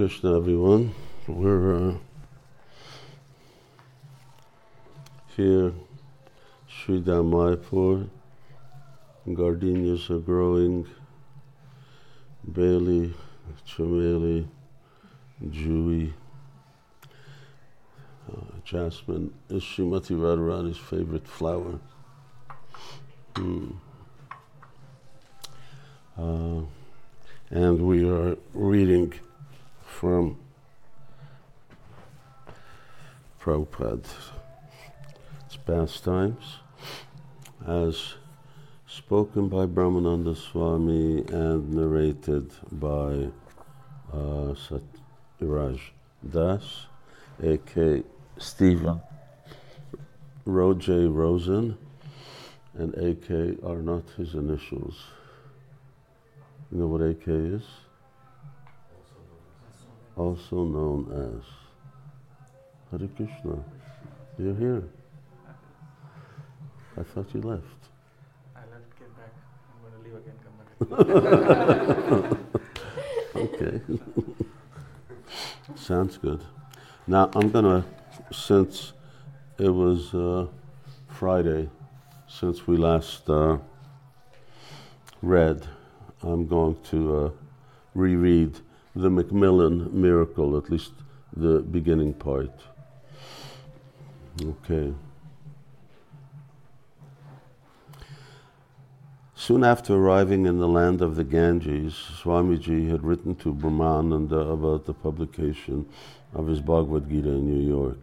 Krishna, everyone. We're uh, here, Sri Mayapur. Gardenias are growing, Bailey, Chameli, Juhi, uh, jasmine is Srimati Radharani's favorite flower. Hmm. Uh, and we are reading from Prabhupada's pastimes as spoken by Brahmananda Swami and narrated by uh, Satyaraj Das, A.K. Stephen Roger Rosen, and A.K. are not his initials. You know what A.K. is? Also known as Hare Krishna. You're here. I thought you left. I left, came back. I'm going to leave again, come back. Okay. Sounds good. Now I'm gonna, since it was uh, Friday, since we last uh, read, I'm going to uh, reread the Macmillan miracle, at least the beginning part. Okay. Soon after arriving in the land of the Ganges, Swamiji had written to Brahmananda about the publication of his Bhagavad Gita in New York.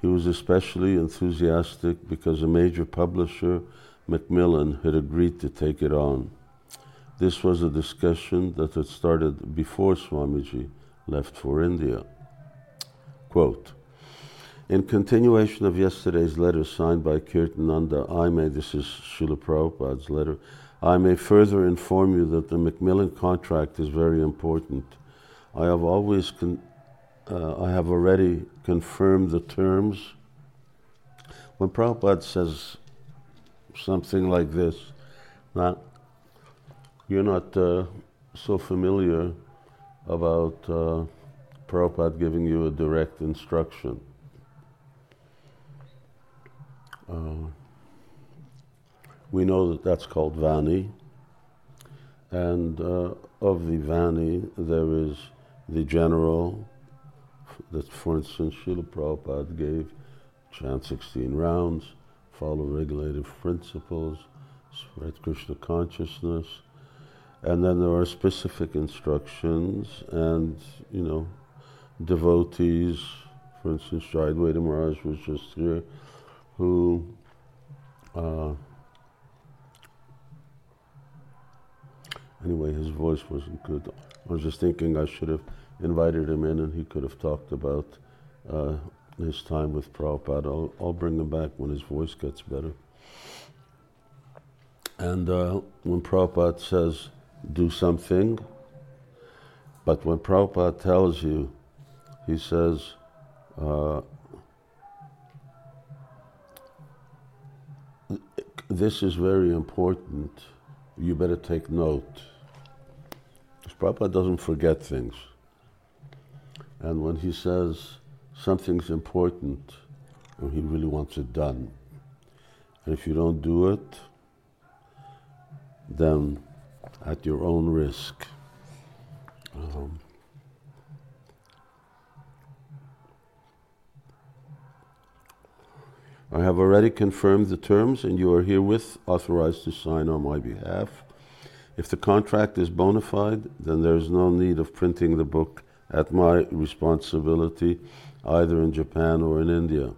He was especially enthusiastic because a major publisher, Macmillan, had agreed to take it on. This was a discussion that had started before Swamiji left for India. Quote, in continuation of yesterday's letter signed by Kirtananda, I may, this is Srila Prabhupada's letter, I may further inform you that the Macmillan contract is very important. I have always, con- uh, I have already confirmed the terms. When Prabhupada says something like this, that you're not uh, so familiar about uh, Prabhupada giving you a direct instruction. Uh, we know that that's called Vani, and uh, of the Vani, there is the general, that for instance, Srila Prabhupada gave chant 16 rounds, follow regulative principles, spread Krishna consciousness, and then there are specific instructions, and you know, devotees, for instance, Jayadvaita Maharaj was just here who uh, anyway his voice wasn't good i was just thinking i should have invited him in and he could have talked about uh, his time with Prabhupada. I'll, I'll, bring him back when his voice gets better. And uh, when Prabhupada says, do something, but when Prabhupada tells you, he says, uh, this is very important. You better take note. Because Prabhupada doesn't forget things. And when he says something's important, he really wants it done. And if you don't do it, then at your own risk. Um, I have already confirmed the terms, and you are herewith authorized to sign on my behalf. If the contract is bona fide, then there is no need of printing the book at my responsibility, either in Japan or in India.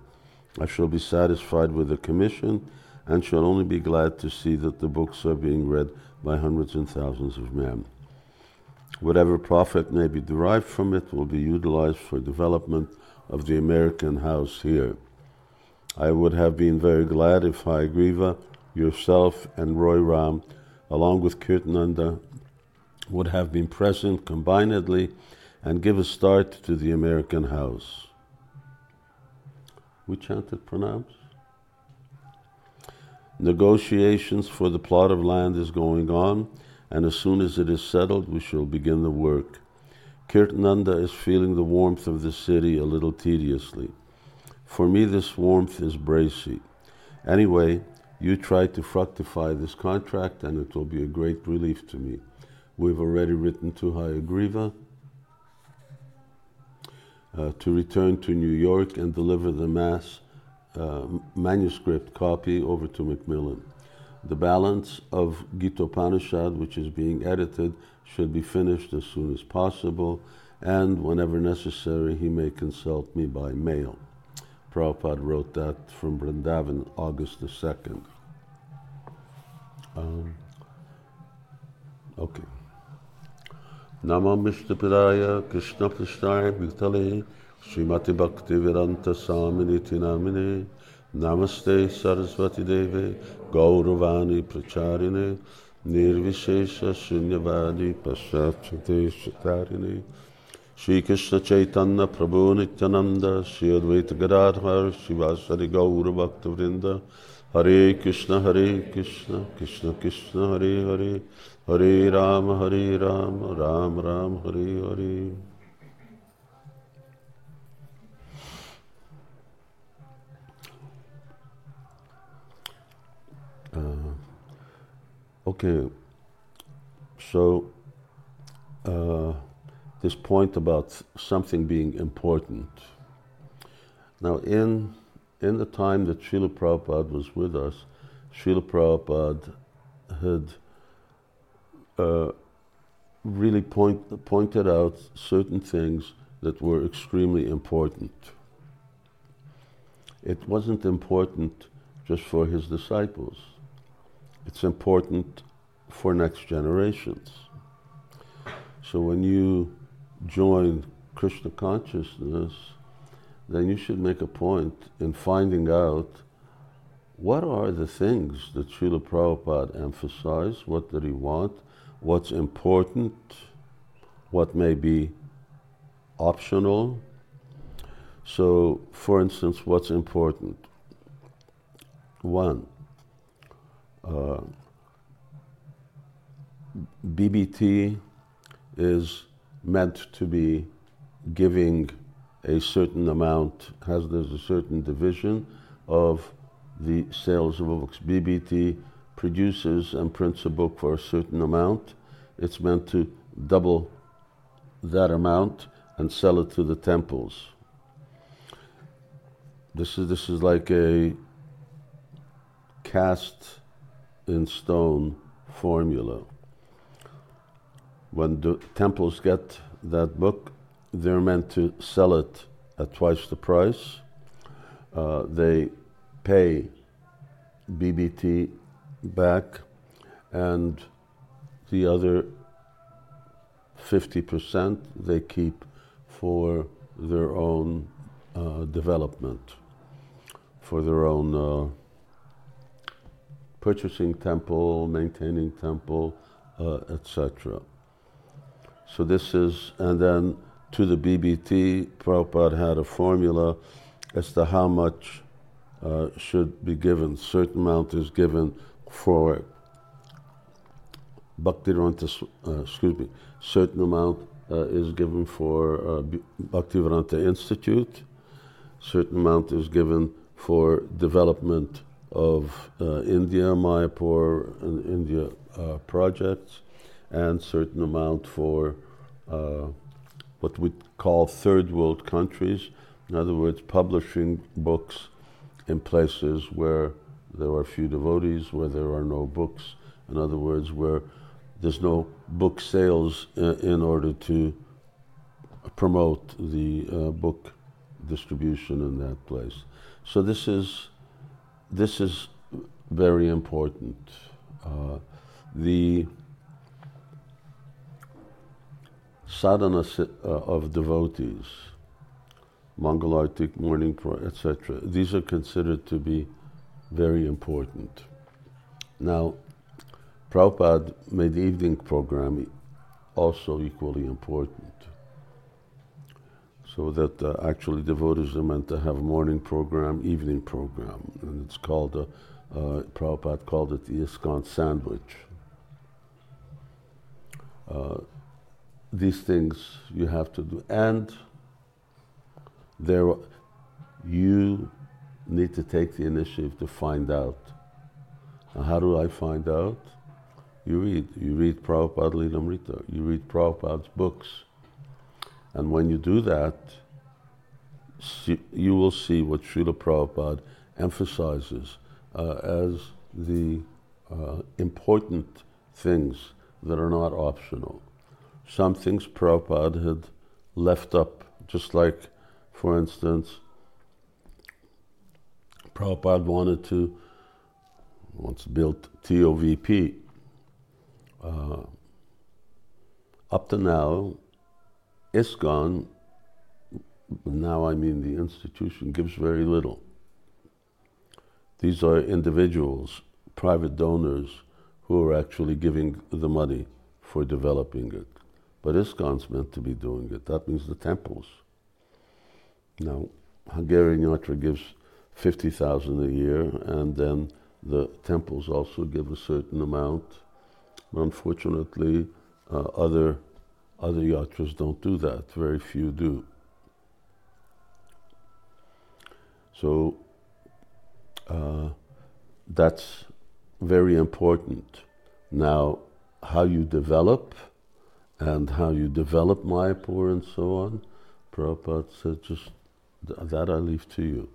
I shall be satisfied with the commission and shall only be glad to see that the books are being read by hundreds and thousands of men. Whatever profit may be derived from it will be utilized for development of the American house here. I would have been very glad if Hayagriva, yourself, and Roy Ram, along with Kirtananda, would have been present combinedly and give a start to the American house. We chanted pranams. Negotiations for the plot of land is going on, and as soon as it is settled, we shall begin the work. Kirtananda is feeling the warmth of the city a little tediously. For me, this warmth is bracy. Anyway, you try to fructify this contract and it will be a great relief to me. We've already written to Hayagriva uh, to return to New York and deliver the mass uh, manuscript copy over to Macmillan. The balance of Gitopanishad, which is being edited, should be finished as soon as possible, and whenever necessary, he may consult me by mail. Prabhupada wrote that from Vrindavan, August the 2nd. Um, okay. Nama Mishnapidaya Krishna Krishnaya Bhutale Srimati Bhakti Vedanta Saminiti Namine Namaste Saraswati Deve Gauravani Pracharine Nirvishesha Shunyavadi Paschachate Shatarine Shri Krishna Chaitanya Prabhu Nityananda Shri Advaita Gadadhar Shivasari Gaura Bhakta Vrinda Hare Krishna Hare Krishna Krishna Krishna Hare Hare Hare Ram Hare Ram Ram Ram Hare Hare okay, so uh, this point about something being important. Now, in in the time that Srila Prabhupada was with us, Srila Prabhupada had uh, really point, pointed out certain things that were extremely important. It wasn't important just for his disciples. It's important for next generations. So when you join Krishna consciousness, then you should make a point in finding out what are the things that Srila Prabhupada emphasized, what did he want, what's important, what may be optional. So, for instance, what's important? One, uh, BBT is meant to be giving a certain amount, has there's a certain division of the sales of books. BBT produces and prints a book for a certain amount. It's meant to double that amount and sell it to the temples. This is this is like a cast in stone formula. When the temples get that book, they're meant to sell it at twice the price. Uh, they pay BBT back, and the other 50% they keep for their own uh, development, for their own uh, purchasing temple, maintaining temple, uh, etc. So this is, and then to the BBT, Prabhupada had a formula as to how much uh, should be given. Certain amount is given for Bhaktivedanta, uh, excuse me, certain amount uh, is given for uh, Bhaktivedanta Institute, certain amount is given for development of uh, India, Mayapur, and India uh, projects, and certain amount for uh, what we call third world countries. In other words, publishing books in places where there are few devotees, where there are no books. In other words, where there's no book sales in, in order to promote the uh, book distribution in that place. So this is this is very important. Uh, the sadhana uh, of devotees, Mangalartik, morning prayer, etc. These are considered to be very important. Now, Prabhupada made the evening program also equally important. So that uh, actually devotees are meant to have morning program, evening program, and it's called, a, uh, Prabhupada called it the ISKCON sandwich. Uh, these things you have to do. And there, you need to take the initiative to find out. Now, how do I find out? You read. You read Prabhupada Lilamrita. You read Prabhupada's books. And when you do that, you will see what Srila Prabhupada emphasizes uh, as the uh, important things that are not optional. Some things Prabhupada had left up, just like, for instance, Prabhupada wanted to once built TOVP. Uh, up to now, ISKCON, now I mean the institution, gives very little. These are individuals, private donors, who are actually giving the money for developing it. But ISKCON's meant to be doing it. That means the temples. Now, Hungarian Yatra gives 50,000 a year, and then the temples also give a certain amount. Unfortunately, uh, other, other yatras don't do that. Very few do. So uh, that's very important. Now, how you develop and how you develop Mayapur and so on, Prabhupada said, just that I leave to you.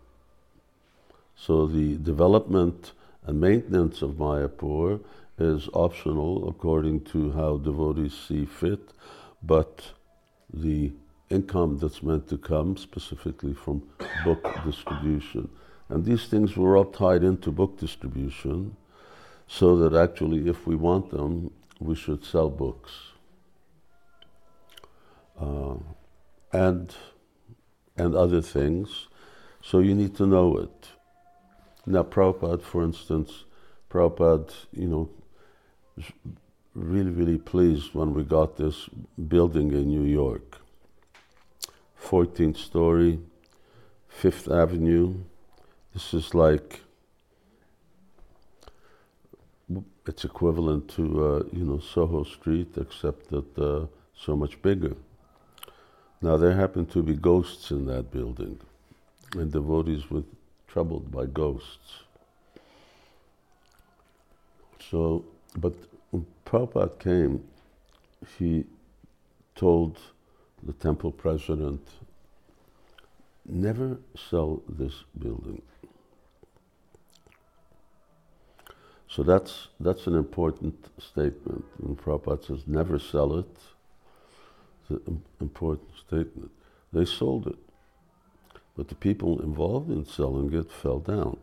So the development and maintenance of Mayapur is optional according to how devotees see fit, but the income that's meant to come specifically from book distribution. And these things were all tied into book distribution, so that actually, if we want them, we should sell books. Uh, and, and other things. So you need to know it. Now, Prabhupada, for instance, Prabhupada, you know, really, really pleased when we got this building in New York. 14th story, Fifth Avenue. This is like, it's equivalent to, uh, you know, Soho Street, except that uh, so much bigger. Now, there happen to be ghosts in that building, and devotees were troubled by ghosts. So, but when Prabhupada came, he told the temple president, never sell this building. So that's, that's an important statement. And Prabhupada says, never sell it. It's an important statement. They sold it. But the people involved in selling it fell down.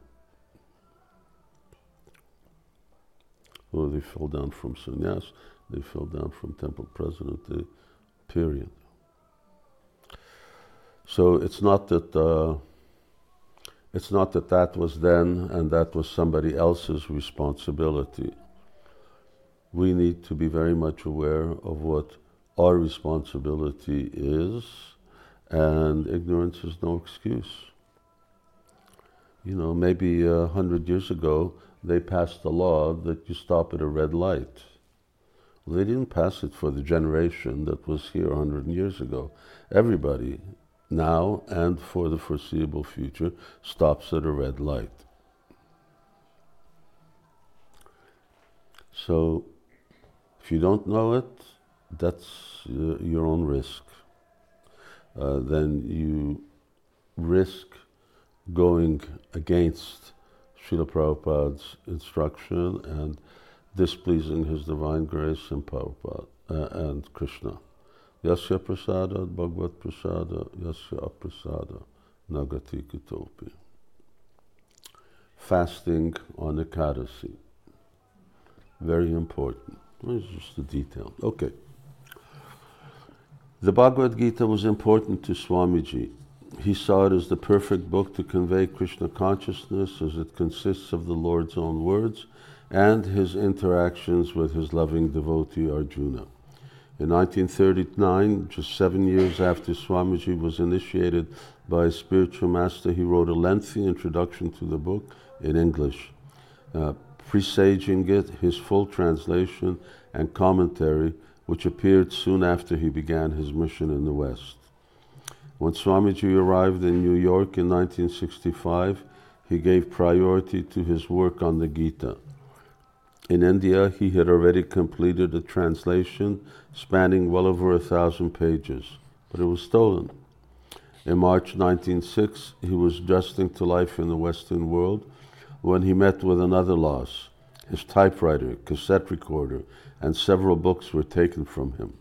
They fell down from sannyas, they fell down from temple president, period. So it's not that uh, it's not that that was then and that was somebody else's responsibility. We need to be very much aware of what our responsibility is and ignorance is no excuse. You know, maybe a hundred years ago they passed a law that you stop at a red light. Well, they didn't pass it for the generation that was here a hundred years ago. Everybody now and for the foreseeable future stops at a red light. So, if you don't know it, that's uh, your own risk. Uh, then you risk going against Srila Prabhupada's instruction and displeasing His Divine Grace and Prabhupada uh, and Krishna. Yasya prasada bhagavad prasada yasya aprasada nagati kutopi. Fasting on Ekadasi. Very important. It's just a detail. Okay. The Bhagavad Gita was important to Swamiji. He saw it as the perfect book to convey Krishna consciousness as it consists of the Lord's own words and his interactions with his loving devotee Arjuna. In 1939, just seven years after Swamiji was initiated by a spiritual master, he wrote a lengthy introduction to the book in English. Uh, presaging it, his full translation and commentary which appeared soon after he began his mission in the West. When Swamiji arrived in New York in 1965, he gave priority to his work on the Gita. In India, he had already completed a translation spanning well over a thousand pages, but it was stolen. In March 1906, he was adjusting to life in the Western world when he met with another loss. His typewriter, cassette recorder, and several books were taken from him.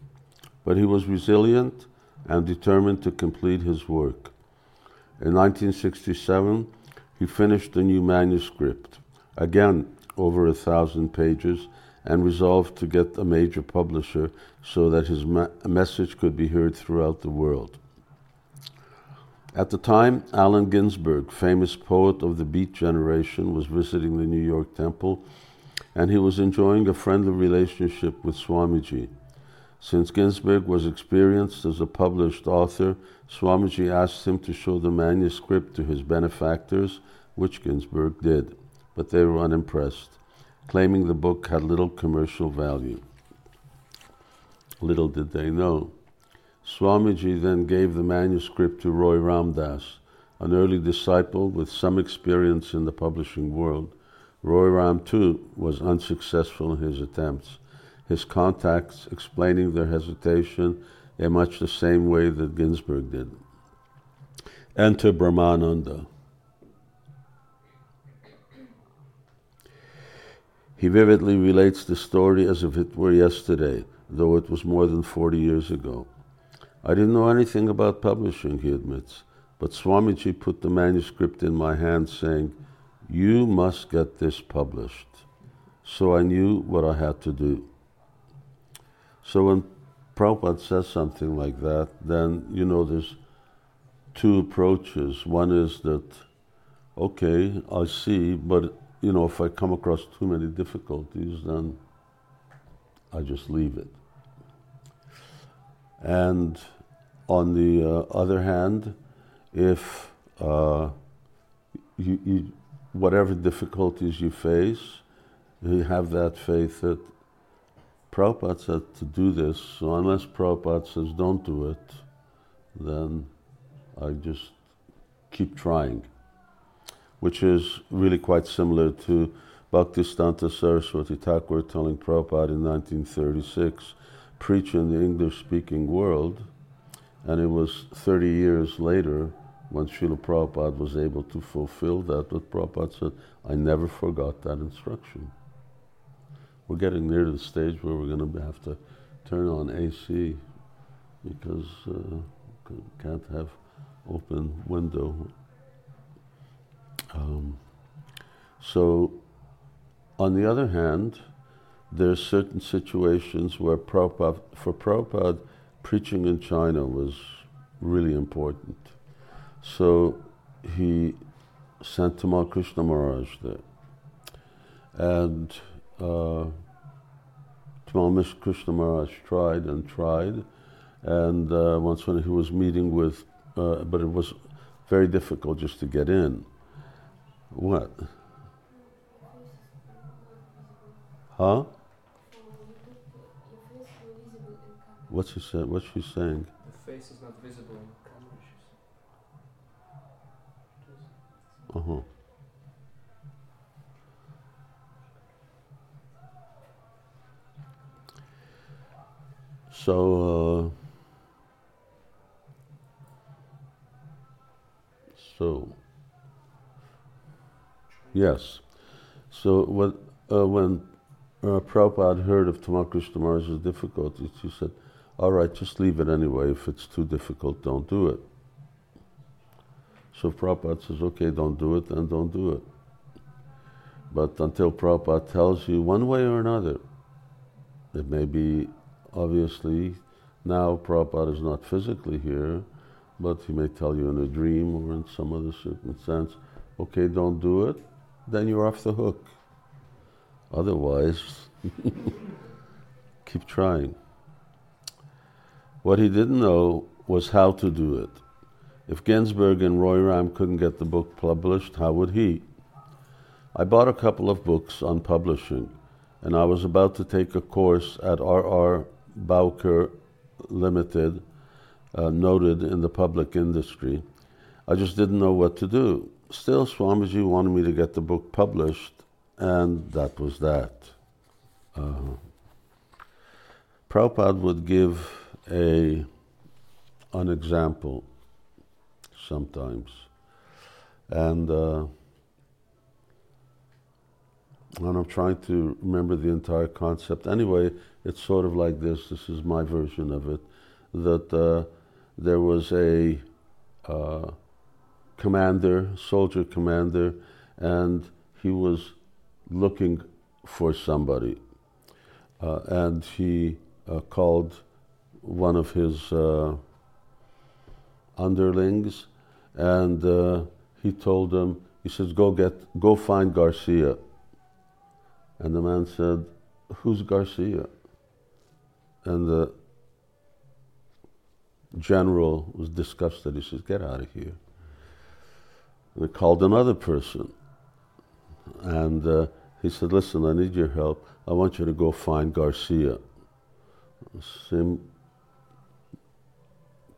But he was resilient and determined to complete his work. In 1967, he finished a new manuscript, again over a thousand pages, and resolved to get a major publisher so that his message could be heard throughout the world. At the time, Allen Ginsberg, famous poet of the Beat generation, was visiting the New York Temple and he was enjoying a friendly relationship with Swamiji. Since Ginsberg was experienced as a published author, Swamiji asked him to show the manuscript to his benefactors, which Ginsberg did, but they were unimpressed, claiming the book had little commercial value. Little did they know. Swamiji then gave the manuscript to Roy Ramdas, an early disciple with some experience in the publishing world. Roy Ram, too, was unsuccessful in his attempts, his contacts explaining their hesitation in much the same way that Ginsberg did. Enter Brahmananda. He vividly relates the story as if it were yesterday, though it was more than 40 years ago. I didn't know anything about publishing, he admits, but Swamiji put the manuscript in my hand, saying, you must get this published. So I knew what I had to do. So when Prabhupada says something like that, then you know there's two approaches. One is that, okay, I see, but you know, if I come across too many difficulties, then I just leave it. And on the uh, other hand, if uh, you, you whatever difficulties you face, you have that faith that Prabhupada said to do this, so unless Prabhupada says don't do it, then I just keep trying. Which is really quite similar to Bhaktisiddhanta Saraswati Thakur telling Prabhupada in 1936, preach in the English speaking world, and it was 30 years later when Srila Prabhupada was able to fulfill that, but Prabhupada said, I never forgot that instruction. We're getting near to the stage where we're going to have to turn on AC because uh, can't have open window. Um, so, on the other hand, there are certain situations where Prabhupada, for Prabhupada, preaching in China was really important. So he sent Tamal Krishna Maharaj there. And uh, Tamal Krishna Maharaj tried and tried. And uh, once when he was meeting with, uh, but it was very difficult just to get in. What? Huh? What's he saying? What's she saying? The face is not visible. Uh-huh. So, uh, so, yes. So when, uh, when uh, Prabhupada heard of Tamal Krishna difficulties, he said, all right, just leave it anyway. If it's too difficult, don't do it. So Prabhupada says, okay, don't do it, then don't do it. But until Prabhupada tells you one way or another, it may be obviously now Prabhupada is not physically here, but he may tell you in a dream or in some other sense, okay, don't do it, then you're off the hook. Otherwise, keep trying. What he didn't know was how to do it. If Ginsberg and Roy Ram couldn't get the book published, how would he? I bought a couple of books on publishing, and I was about to take a course at R.R. Bowker Limited, uh, noted in the public industry. I just didn't know what to do. Still, Swamiji wanted me to get the book published, and that was that. Uh, Prabhupada would give a an example sometimes, and uh, and I'm trying to remember the entire concept. Anyway, it's sort of like this. This is my version of it. That uh, there was a uh, commander, soldier commander, and he was looking for somebody. Uh, and he uh, called one of his uh, underlings, and uh, he told him, he says, "Go get, go find Garcia." And the man said, "Who's Garcia?" And the general was disgusted. He says, "Get out of here." And he called another person, and uh, he said, "Listen, I need your help. I want you to go find Garcia." Same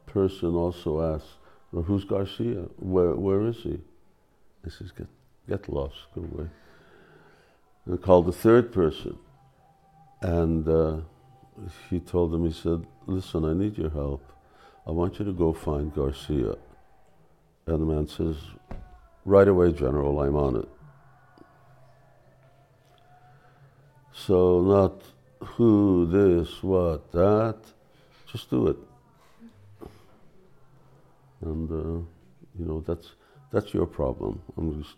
person also asked, well, "Who's Garcia? Where where is he?" He says, "Get get lost, go away." And called the third person, and uh, he told him, he said, "Listen, I need your help. I want you to go find Garcia." And the man says, "Right away, General. I'm on it." So not who, this, what, that. Just do it. And uh, you know that's that's your problem. I'm just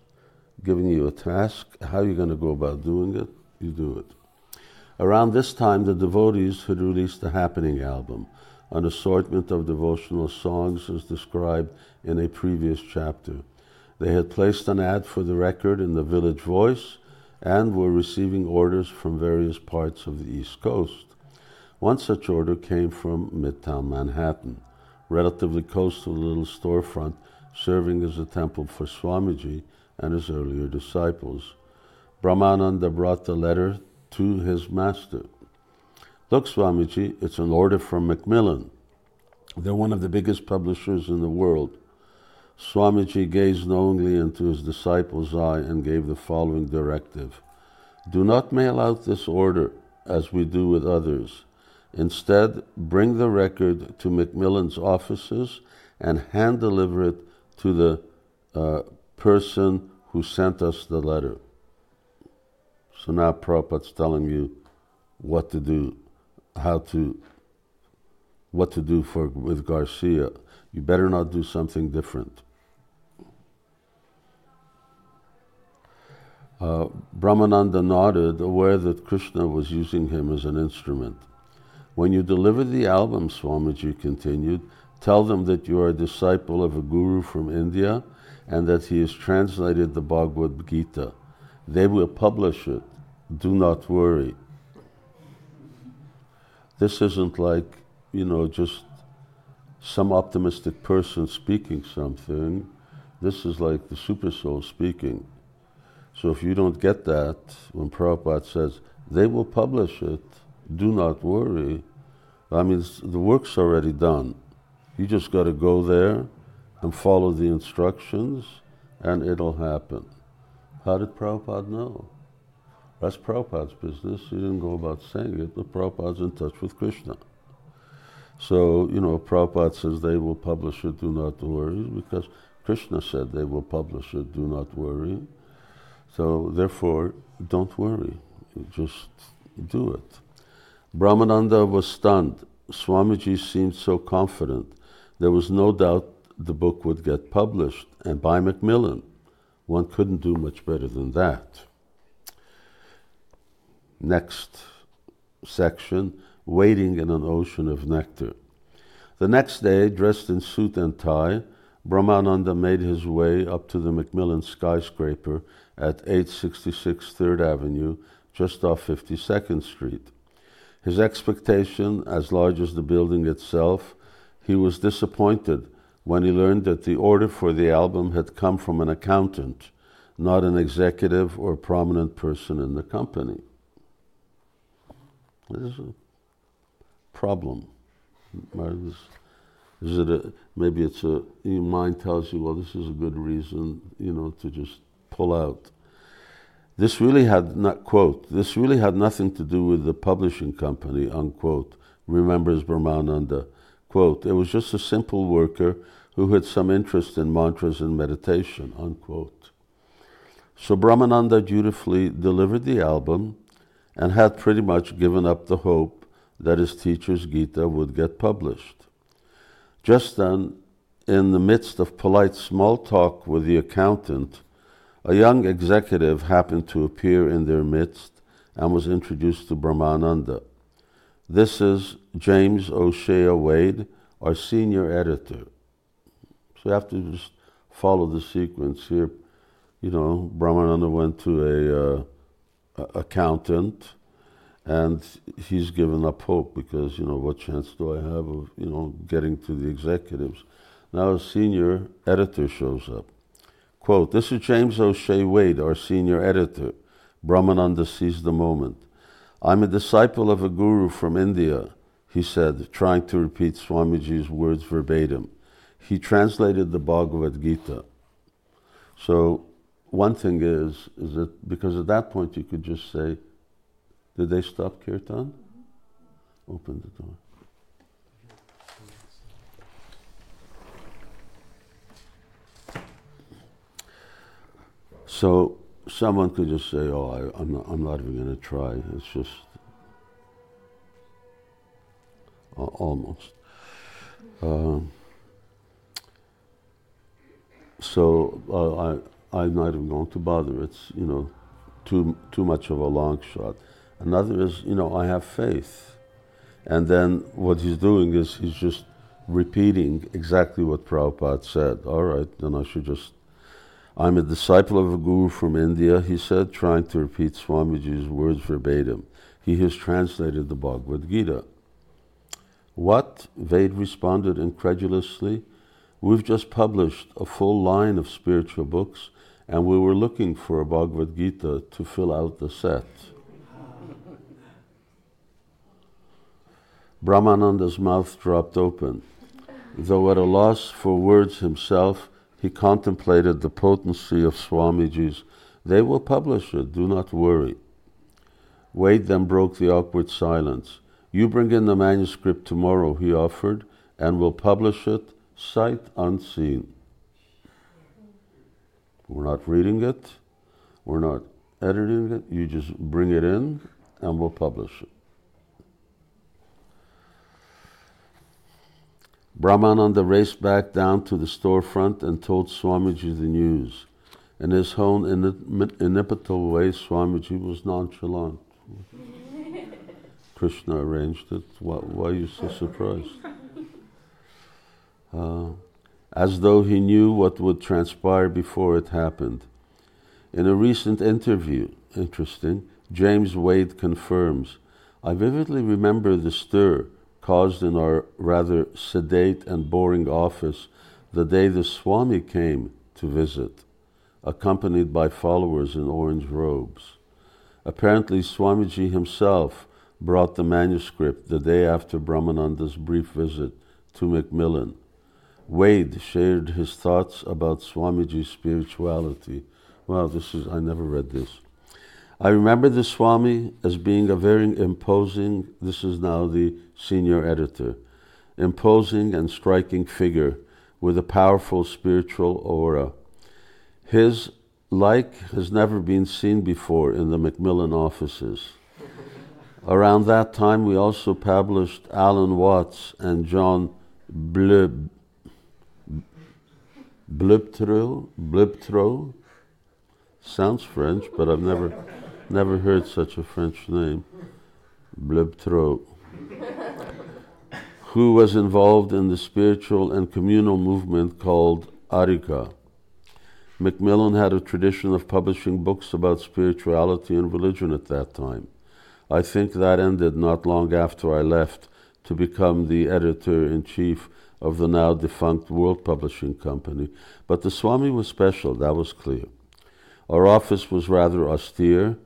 giving you a task. How are you going to go about doing it? You do it. Around this time, the devotees had released the Happening album, an assortment of devotional songs as described in a previous chapter. They had placed an ad for the record in the Village Voice and were receiving orders from various parts of the East Coast. One such order came from Midtown Manhattan, relatively close to the little storefront serving as a temple for Swamiji and his earlier disciples. Brahmananda brought the letter to his master. Look, Swamiji, it's an order from Macmillan. They're one of the biggest publishers in the world. Swamiji gazed knowingly into his disciple's eye and gave the following directive Do not mail out this order as we do with others. Instead, bring the record to Macmillan's offices and hand deliver it to the uh, person who sent us the letter. So now Prabhupada's telling you what to do, how to, what to do for with Garcia. You better not do something different. Uh, Brahmananda nodded, aware that Krishna was using him as an instrument. When you deliver the album, Swamiji continued, tell them that you are a disciple of a guru from India and that he has translated the Bhagavad Gita. They will publish it. Do not worry. This isn't like, you know, just some optimistic person speaking something. This is like the super soul speaking. So if you don't get that, when Prabhupada says, they will publish it, do not worry, I mean, the work's already done. You just got to go there and follow the instructions, and it'll happen. How did Prabhupada know? That's Prabhupada's business. He didn't go about saying it, but Prabhupada's in touch with Krishna. So, you know, Prabhupada says they will publish it, do not worry, because Krishna said they will publish it, do not worry. So therefore, don't worry, just do it. Brahmananda was stunned. Swamiji seemed so confident. There was no doubt the book would get published, and by Macmillan. One couldn't do much better than that. Next section Waiting in an Ocean of Nectar. The next day, dressed in suit and tie, Brahmananda made his way up to the Macmillan skyscraper at 866 3rd Avenue, just off 52nd Street. His expectation, as large as the building itself, he was disappointed when he learned that the order for the album had come from an accountant, not an executive or prominent person in the company. This is a problem. Is, it a, maybe it's a, your mind tells you, well, this is a good reason, you know, to just pull out. This really had not, quote, this really had nothing to do with the publishing company, unquote, remembers Brahmananda. Quote, it was just a simple worker who had some interest in mantras and meditation, unquote. So Brahmananda dutifully delivered the album and had pretty much given up the hope that his teacher's Gita would get published. Just then, in the midst of polite small talk with the accountant, a young executive happened to appear in their midst and was introduced to Brahmananda. This is James O'Shea Wade, our senior editor. So you have to just follow the sequence here. You know, Brahmananda went to a uh, accountant, and he's given up hope because you know what chance do I have of you know getting to the executives? Now a senior editor shows up. Quote, this is James O'Shea Wade, our senior editor. Brahmananda seized the moment. I'm a disciple of a guru from India, he said, trying to repeat Swamiji's words verbatim. He translated the Bhagavad Gita. So one thing is, is that because at that point you could just say, did they stop kirtan? Open the door. So someone could just say, "Oh, I, am not, I'm not even going to try." It's just uh, almost. Um, so uh, I, I'm not even going to bother. It's you know, too too much of a long shot. Another is you know I have faith, and then what he's doing is he's just repeating exactly what Prabhupada said. All right, then I should just I'm a disciple of a guru from India, he said, trying to repeat Swamiji's words verbatim. He has translated the Bhagavad Gita. What? Wade responded incredulously. We've just published a full line of spiritual books, and we were looking for a Bhagavad Gita to fill out the set. Brahmananda's mouth dropped open. Though at a loss for words himself, he contemplated the potency of Swamiji's, they will publish it, do not worry. Wade then broke the awkward silence. You bring in the manuscript tomorrow, he offered, and we'll publish it sight unseen. We're not reading it, we're not editing it, you just bring it in and we'll publish it. Brahmananda raced back down to the storefront and told Swamiji the news. In his own inimitable way, Swamiji was nonchalant. Krishna arranged it. Why, why, are you so surprised? Uh, as though he knew what would transpire before it happened. In a recent interview, interesting, James Wade confirms I vividly remember the stir caused in our rather sedate and boring office the day the Swami came to visit, accompanied by followers in orange robes. Apparently, Swamiji himself brought the manuscript the day after Brahmananda's brief visit to Macmillan. Wade shared his thoughts about Swamiji's spirituality. Wow, this is, I never read this. I remember the Swami as being a very imposing, this is now the senior editor, imposing and striking figure with a powerful spiritual aura. His like has never been seen before in the Macmillan offices. Around that time, we also published Alan Watts and John Blib, Blibtro. Blibtro. Sounds French, but I've never Never heard such a French name. Blebtro. who was involved in the spiritual and communal movement called Arica. Macmillan had a tradition of publishing books about spirituality and religion at that time. I think that ended not long after I left to become the editor in chief of the now defunct World Publishing Company. But the Swami was special, that was clear. Our office was rather austere,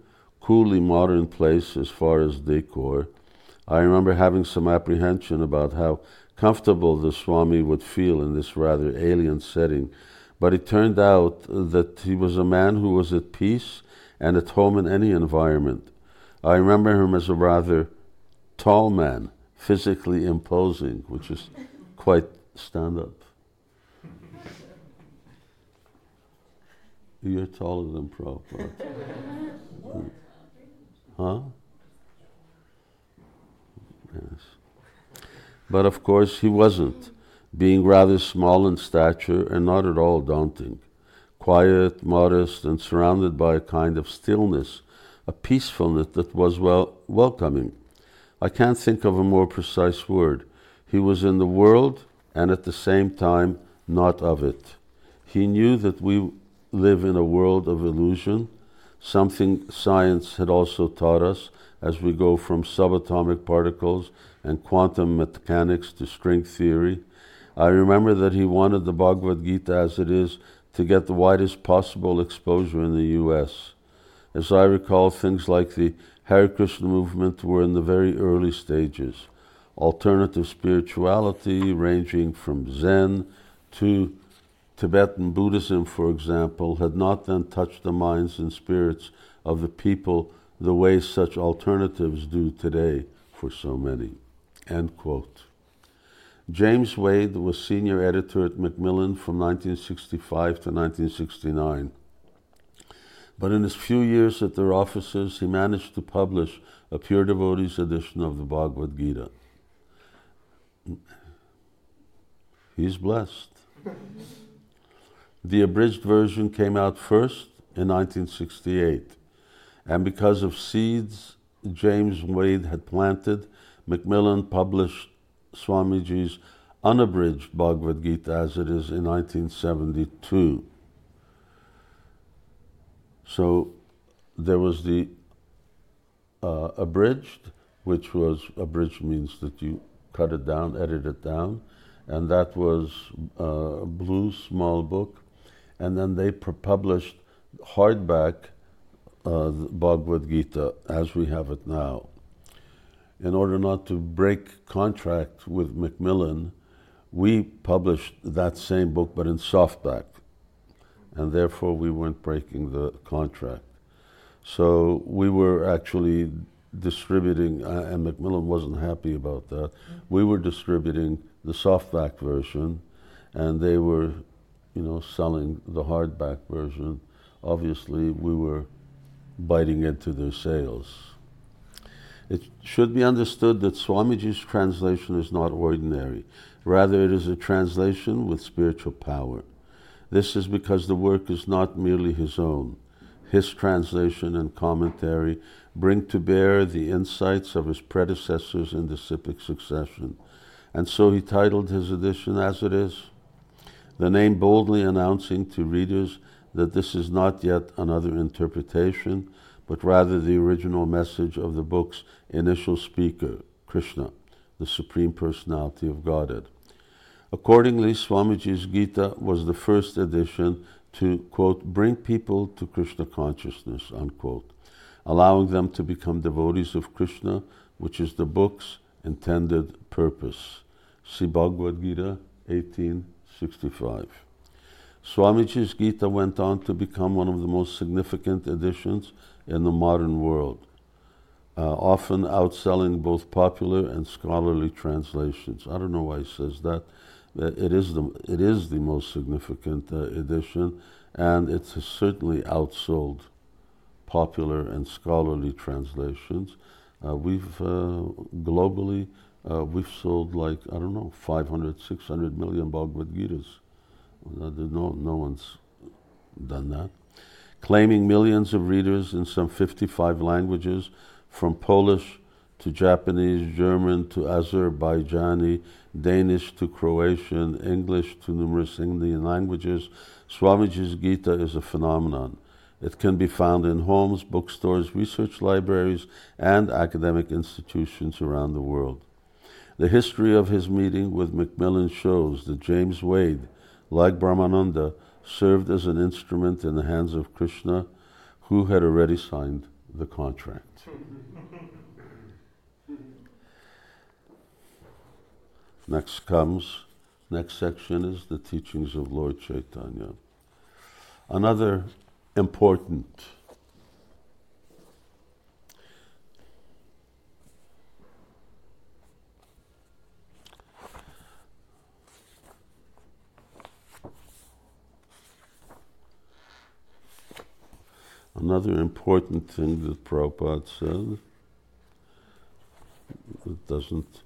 coolly modern place as far as decor. I remember having some apprehension about how comfortable the Swami would feel in this rather alien setting, but it turned out that he was a man who was at peace and at home in any environment. I remember him as a rather tall man, physically imposing, which is quite stand up. You're taller than Prabhupada. huh? Yes. But of course, he wasn't, being rather small in stature and not at all daunting. Quiet, modest, and surrounded by a kind of stillness, a peacefulness that was well welcoming. I can't think of a more precise word. He was in the world and at the same time not of it. He knew that we live in a world of illusion, something science had also taught us as we go from subatomic particles and quantum mechanics to string theory. I remember that he wanted the Bhagavad Gita as it is to get the widest possible exposure in the US. As I recall, things like the Hare Krishna movement were in the very early stages. Alternative spirituality, ranging from Zen to Tibetan Buddhism, for example, had not then touched the minds and spirits of the people the way such alternatives do today for so many. End quote. James Wade was senior editor at Macmillan from 1965 to 1969. But in his few years at their offices, he managed to publish a pure devotees edition of the Bhagavad Gita. He's blessed. The abridged version came out first in 1968, and because of seeds James Wade had planted, Macmillan published Swamiji's unabridged Bhagavad Gita as it is in 1972. So there was the uh, abridged, which was abridged means that you cut it down, edit it down, and that was uh, a blue small book and then they published hardback uh, Bhagavad Gita as we have it now. In order not to break contract with Macmillan, we published that same book but in softback, and therefore we weren't breaking the contract. So we were actually distributing, uh, and Macmillan wasn't happy about that. We were distributing the softback version, and they were you know, selling the hardback version, obviously we were biting into their sales. It should be understood that Swamiji's translation is not ordinary. Rather, it is a translation with spiritual power. This is because the work is not merely his own. His translation and commentary bring to bear the insights of his predecessors in the disciplic succession. And so he titled his edition as it is the name boldly announcing to readers that this is not yet another interpretation, but rather the original message of the book's initial speaker, Krishna, the Supreme Personality of Godhead. Accordingly, Swamiji's Gita was the first edition to, quote, bring people to Krishna consciousness, unquote, allowing them to become devotees of Krishna, which is the book's intended purpose. See Bhagavad Gita 18. 65. Swamiji's Gita went on to become one of the most significant editions in the modern world, uh, often outselling both popular and scholarly translations. I don't know why he says that. It is the, it is the most significant uh, edition, and it's certainly outsold popular and scholarly translations. Uh, we've uh, globally uh, we've sold like, I don't know, 500, 600 million Bhagavad Gitas. No, no one's done that. Claiming millions of readers in some 55 languages, from Polish to Japanese, German to Azerbaijani, Danish to Croatian, English to numerous Indian languages, Swamiji's Gita is a phenomenon. It can be found in homes, bookstores, research libraries, and academic institutions around the world. The history of his meeting with Macmillan shows that James Wade, like Brahmananda, served as an instrument in the hands of Krishna, who had already signed the contract. Next comes, next section is the teachings of Lord Chaitanya. Another important Another important thing that Prabhupada said, it doesn't,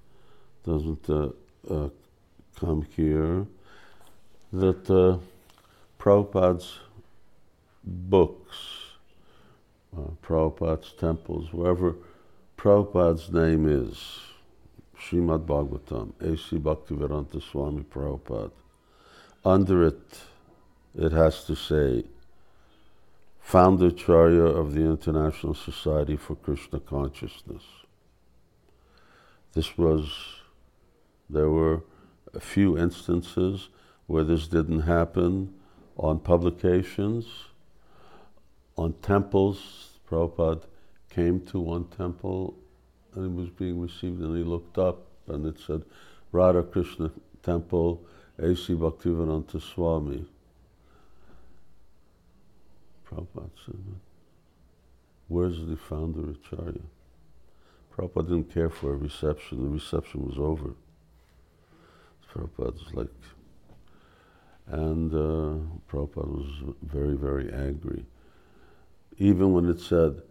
doesn't uh, uh, come here, that uh, Prabhupada's books, uh, Prabhupada's temples, wherever Prabhupada's name is, Srimad Bhagavatam, A.C. Bhaktivedanta Swami Prabhupada, under it, it has to say founder Acharya of the International Society for Krishna Consciousness. This was, there were a few instances where this didn't happen on publications, on temples. Prabhupada came to one temple and it was being received and he looked up and it said, Radha Krishna Temple, A.C. Bhaktivedanta Swami. Prabhupada said, Where's the founder Acharya? Prabhupada didn't care for a reception. The reception was over. Prabhupada was like, and uh, Prabhupada was very, very angry. Even when it said,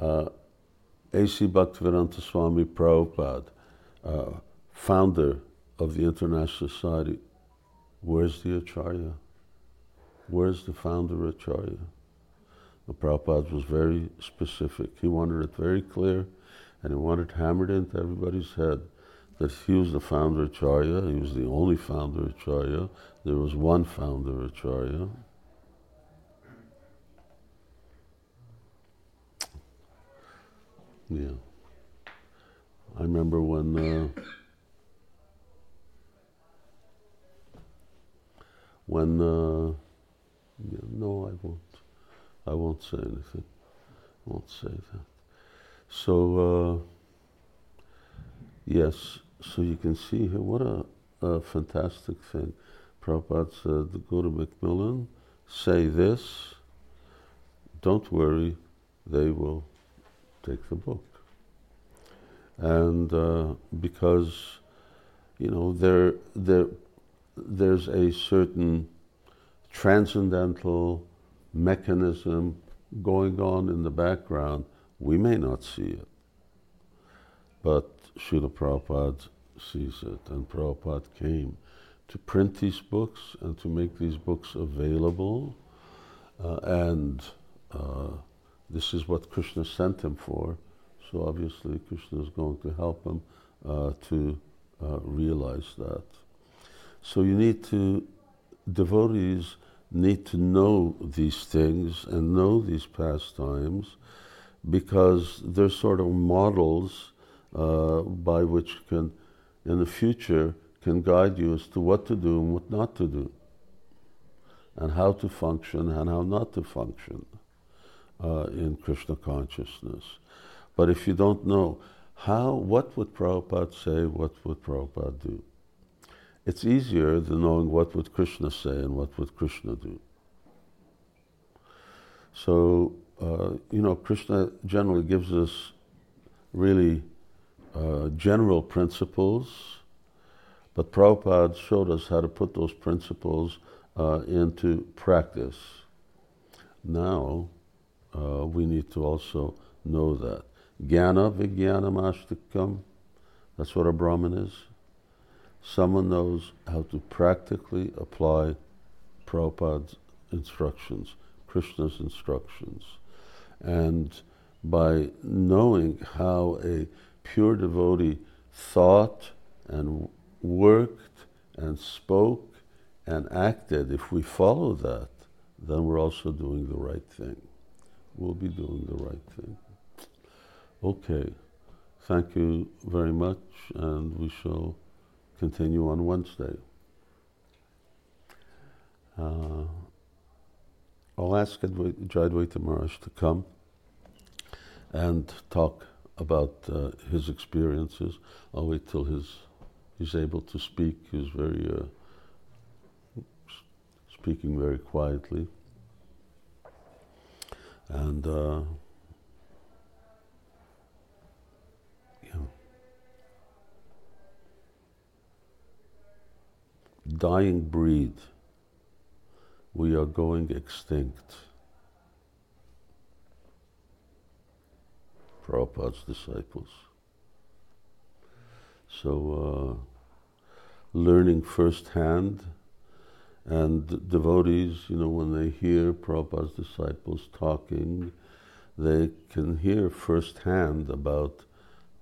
uh, A.C. Bhaktivedanta Swami Prabhupada, uh, founder of the International Society, where's the Acharya? Where's the founder Acharya? The Prabhupada was very specific. He wanted it very clear and he wanted hammered into everybody's head that he was the founder Acharya, he was the only founder Acharya, there was one founder Acharya. Yeah. I remember when uh, when uh, no, I won't. I won't say anything. I won't say that. So, uh, yes, so you can see here, what a, a fantastic thing. Prabhupada said, go to Macmillan, say this, don't worry, they will take the book. And uh, because, you know, there, there, there's a certain transcendental mechanism going on in the background. We may not see it, but Srila Prabhupada sees it, and Prabhupada came to print these books and to make these books available. Uh, and uh, this is what Krishna sent him for. So obviously, Krishna is going to help him uh, to uh, realize that. So you need to, devotees need to know these things and know these pastimes because they're sort of models uh, by which can, in the future, can guide you as to what to do and what not to do, and how to function and how not to function uh, in Krishna consciousness. But if you don't know how, what would Prabhupada say, what would Prabhupada do? It's easier than knowing what would Krishna say and what would Krishna do. So, uh, you know, Krishna generally gives us really uh, general principles, but Prabhupada showed us how to put those principles uh, into practice. Now, uh, we need to also know that. Jnana Vijnanam that's what a Brahman is someone knows how to practically apply Prabhupada's instructions, Krishna's instructions. And by knowing how a pure devotee thought and worked and spoke and acted, if we follow that, then we're also doing the right thing. We'll be doing the right thing. Okay. Thank you very much, and we shall continue on Wednesday. Uh, I'll ask Jayadvaita Maharaj to come and talk about uh, his experiences. I'll wait till his he's able to speak. He's very uh, speaking very quietly, and dying breed. We are going extinct. Prabhupada's disciples. So, uh, learning firsthand, and devotees, you know, when they hear Prabhupada's disciples talking, they can hear firsthand about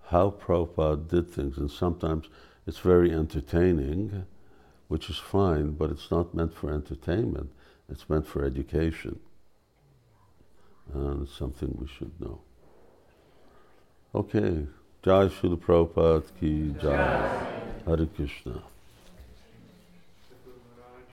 how Prabhupada did things, and sometimes it's very entertaining, which is fine, but it's not meant for entertainment, it's meant for education. And it's something we should know. Okay. Jai Srila Prabhupada ki Jai. Hare Krishna.